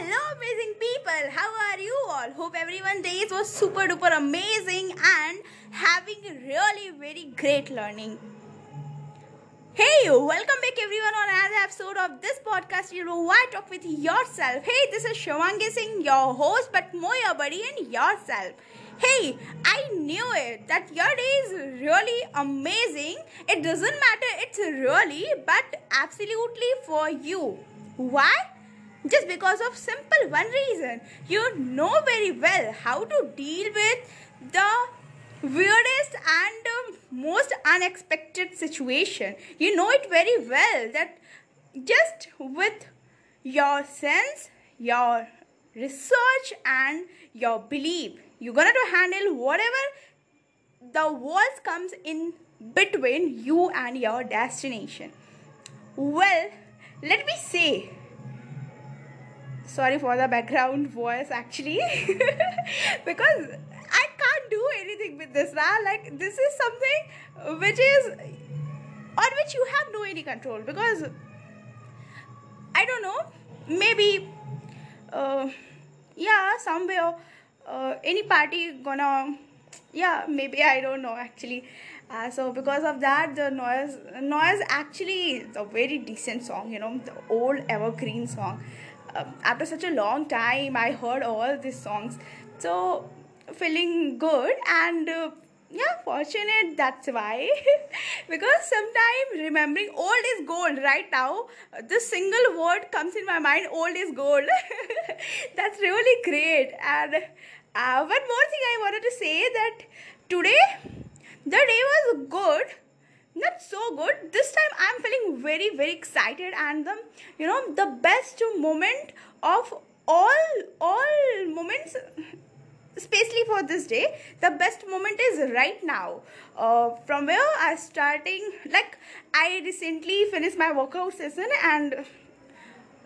Hello, amazing people. How are you all? Hope everyone days was super duper amazing and having really very great learning. Hey, welcome back everyone on another episode of this podcast. You know why talk with yourself. Hey, this is Shivangi Singh, your host, but more your buddy and yourself. Hey, I knew it that your day is really amazing. It doesn't matter, it's really, but absolutely for you. Why? Just because of simple one reason. You know very well how to deal with the weirdest and um, most unexpected situation. You know it very well that just with your sense your research and your belief you're gonna to handle whatever the walls comes in between you and your destination. Well let me say sorry for the background voice actually. Because I can't do anything with this now like this is something which is on which you have no any control. Because I don't know maybe uh, yeah somewhere uh, any party gonna yeah maybe I don't know actually. Uh, so because of that the noise noise actually is a very decent song you know the old evergreen song um, after such a long time i heard all these songs. So feeling good and uh, yeah fortunate that's why. Because sometimes remembering old is gold right now this single word comes in my mind old is gold. That's really great. And uh, one more thing i wanted to say that today the day was good not so good. This time i'm feeling very very excited and the you know the best moment of all all moments especially for this day the best moment is right now. Uh, from where i starting like i recently finished my workout session and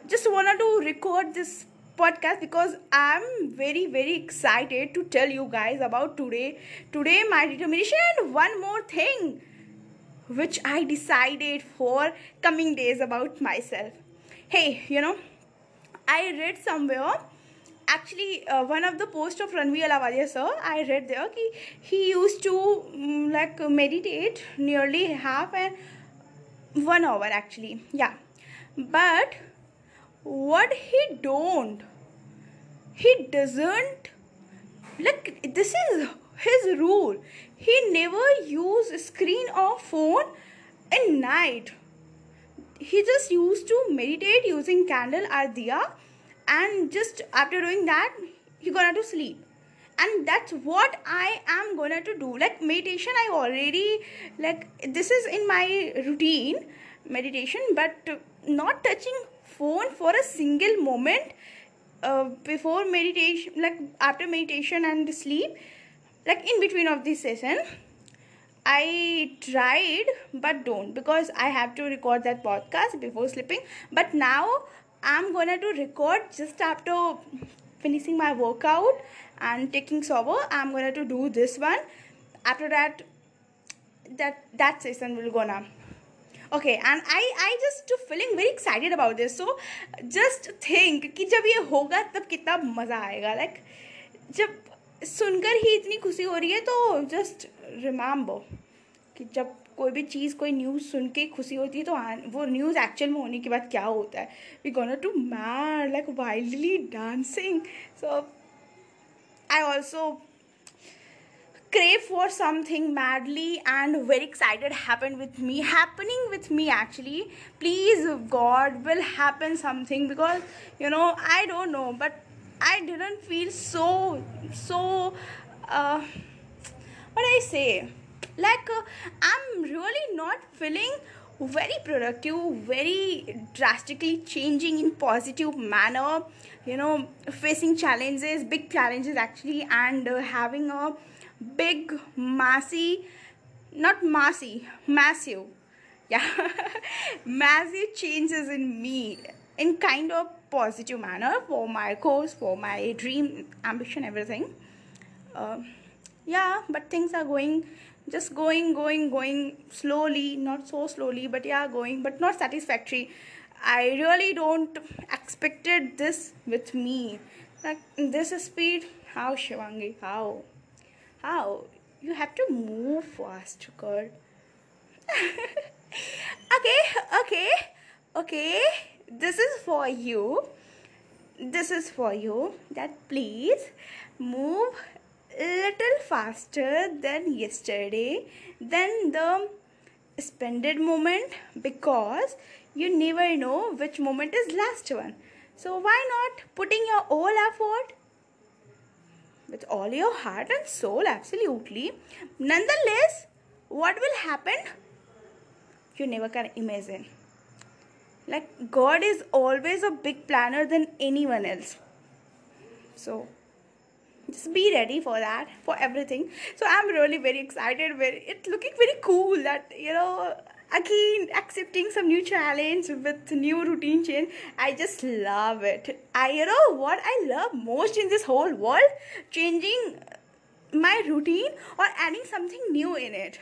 just wanted to record this podcast because i'm very very excited to tell you guys about today. Today my determination and one more thing which I decided for coming days about myself. Hey, you know, I read somewhere actually uh, one of the posts of Ranveer Allahbadia sir I read there he, he used to um, like meditate nearly half and one hour actually yeah but what he don't he doesn't like this is his rule. He never use screen or phone at night. He just used to meditate using candle or diya and just after doing that he gonna to sleep. And that's what i am gonna to do. Like meditation i already like this is in my routine meditation but not touching phone for a single moment uh, before meditation like after meditation and sleep like in between of this session I tried but don't because I have to record that podcast before sleeping. But now I'm gonna to record just after finishing my workout and taking sober. I'm gonna to do this one. After that, that that session will gonna. Okay, and I I just feeling very excited about this. So just think कि जब ये होगा तब कितना मज़ा आएगा like जब सुनकर ही इतनी खुशी हो रही है तो जस्ट रिमेम्बर कि जब कोई भी चीज़, कोई न्यूज़ सुन के खुशी होती है तो वो न्यूज़ एक्चुअल में होने के बाद क्या होता है? We gonna to mad like wildly dancing so I also crave for something madly and very excited happen with me happening with me actually please God will happen something because you know I don't know but I didn't feel so so uh, what I say? Like uh, I'm really not feeling very productive very drastically changing in positive manner you know facing challenges big challenges actually and uh, having a big massy not massy massive yeah massive changes in me in kind of positive manner for my course for my dream ambition everything uh, yeah but things are going just going going going slowly not so slowly but yeah going but not satisfactory I really don't expected this with me. Like this speed, how Shivangi? How? How? You have to move fast, girl. okay, okay, okay. This is for you. This is for you. That please move little faster than yesterday than the spended moment because you never know which moment is last one. So why not putting your all effort with all your heart and soul? Absolutely. Nonetheless what will happen? You never can imagine like god is always a big planner than anyone else. So just be ready for that for everything. So i'm really very excited. It's looking very cool that you know again accepting some new challenge with new routine change. I just love it. I you know what i love most in this whole world? Changing my routine or adding something new in it.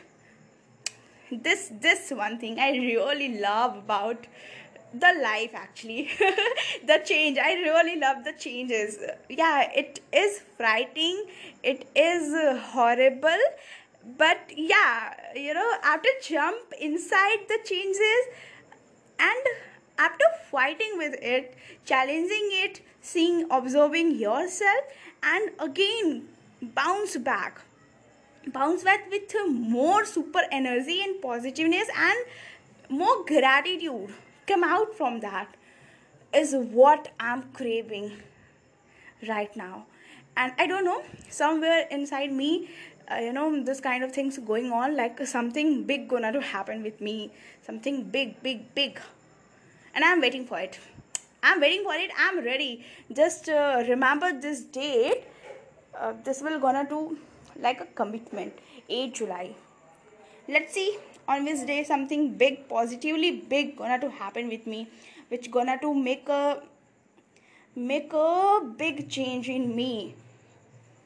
This this one thing i really love about the life actually. The change. I really love the changes. Yeah it is frightening. It is uh, horrible. But yeah you know after jump inside the changes and after fighting with it challenging it seeing observing yourself and again bounce back. Bounce back with more super energy and positiveness and more gratitude come out from that is what I'm craving right now. And I don't know, somewhere inside me, uh, you know, this kind of things going on, like something big gonna to happen with me, something big, big, big. And I'm waiting for it. I'm waiting for it. I'm ready. Just uh, remember this date. Uh, this will gonna do like a commitment. 8 July. Let's see on which day something big positively big gonna to happen with me which gonna to make a make a big change in me.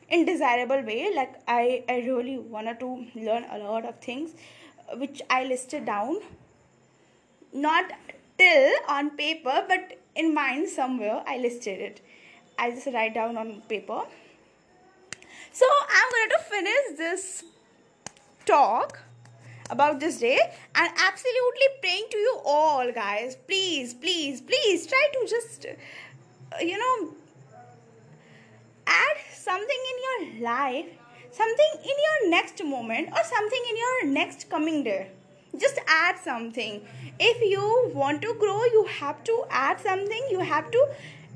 In desirable way like i i really wanted to learn a lot of things which i listed down. Not till on paper but in mind somewhere i listed it. I just write down on paper. So i'm going to finish this talk about this day. And absolutely praying to you all guys. Please please please try to just uh, you know add something in your life something in your next moment or something in your next coming day. Just add something. If you want to grow you have to add something. You have to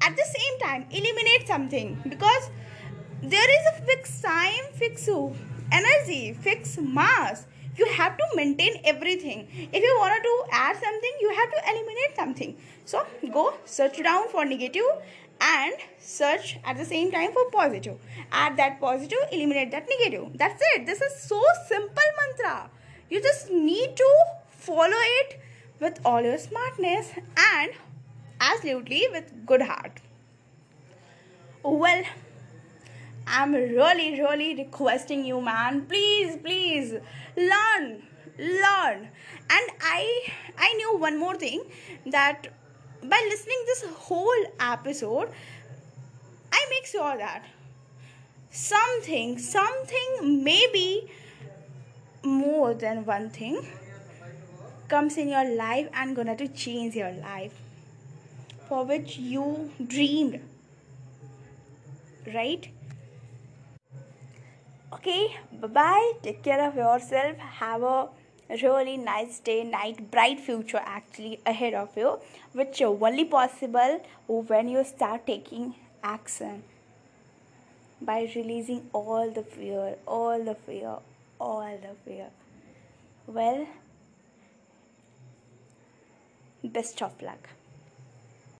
at the same time eliminate something because there is a fixed time fixed energy fixed mass you have to maintain everything. If you want to add something you have to eliminate something. So go search down for negative and search at the same time for positive. Add that positive eliminate that negative. That's it. This is so simple mantra. You just need to follow it with all your smartness and absolutely with good heart. Well I'm really, really requesting you, man. Please, please learn, learn. And I, I knew one more thing that by listening this whole episode, I make sure that something, something, maybe more than one thing comes in your life and gonna to change your life for which you dreamed right okay bye bye take care of yourself. Have a really nice day night bright future actually ahead of you which only possible when you start taking action by releasing all the fear all the fear all the fear. Well best of luck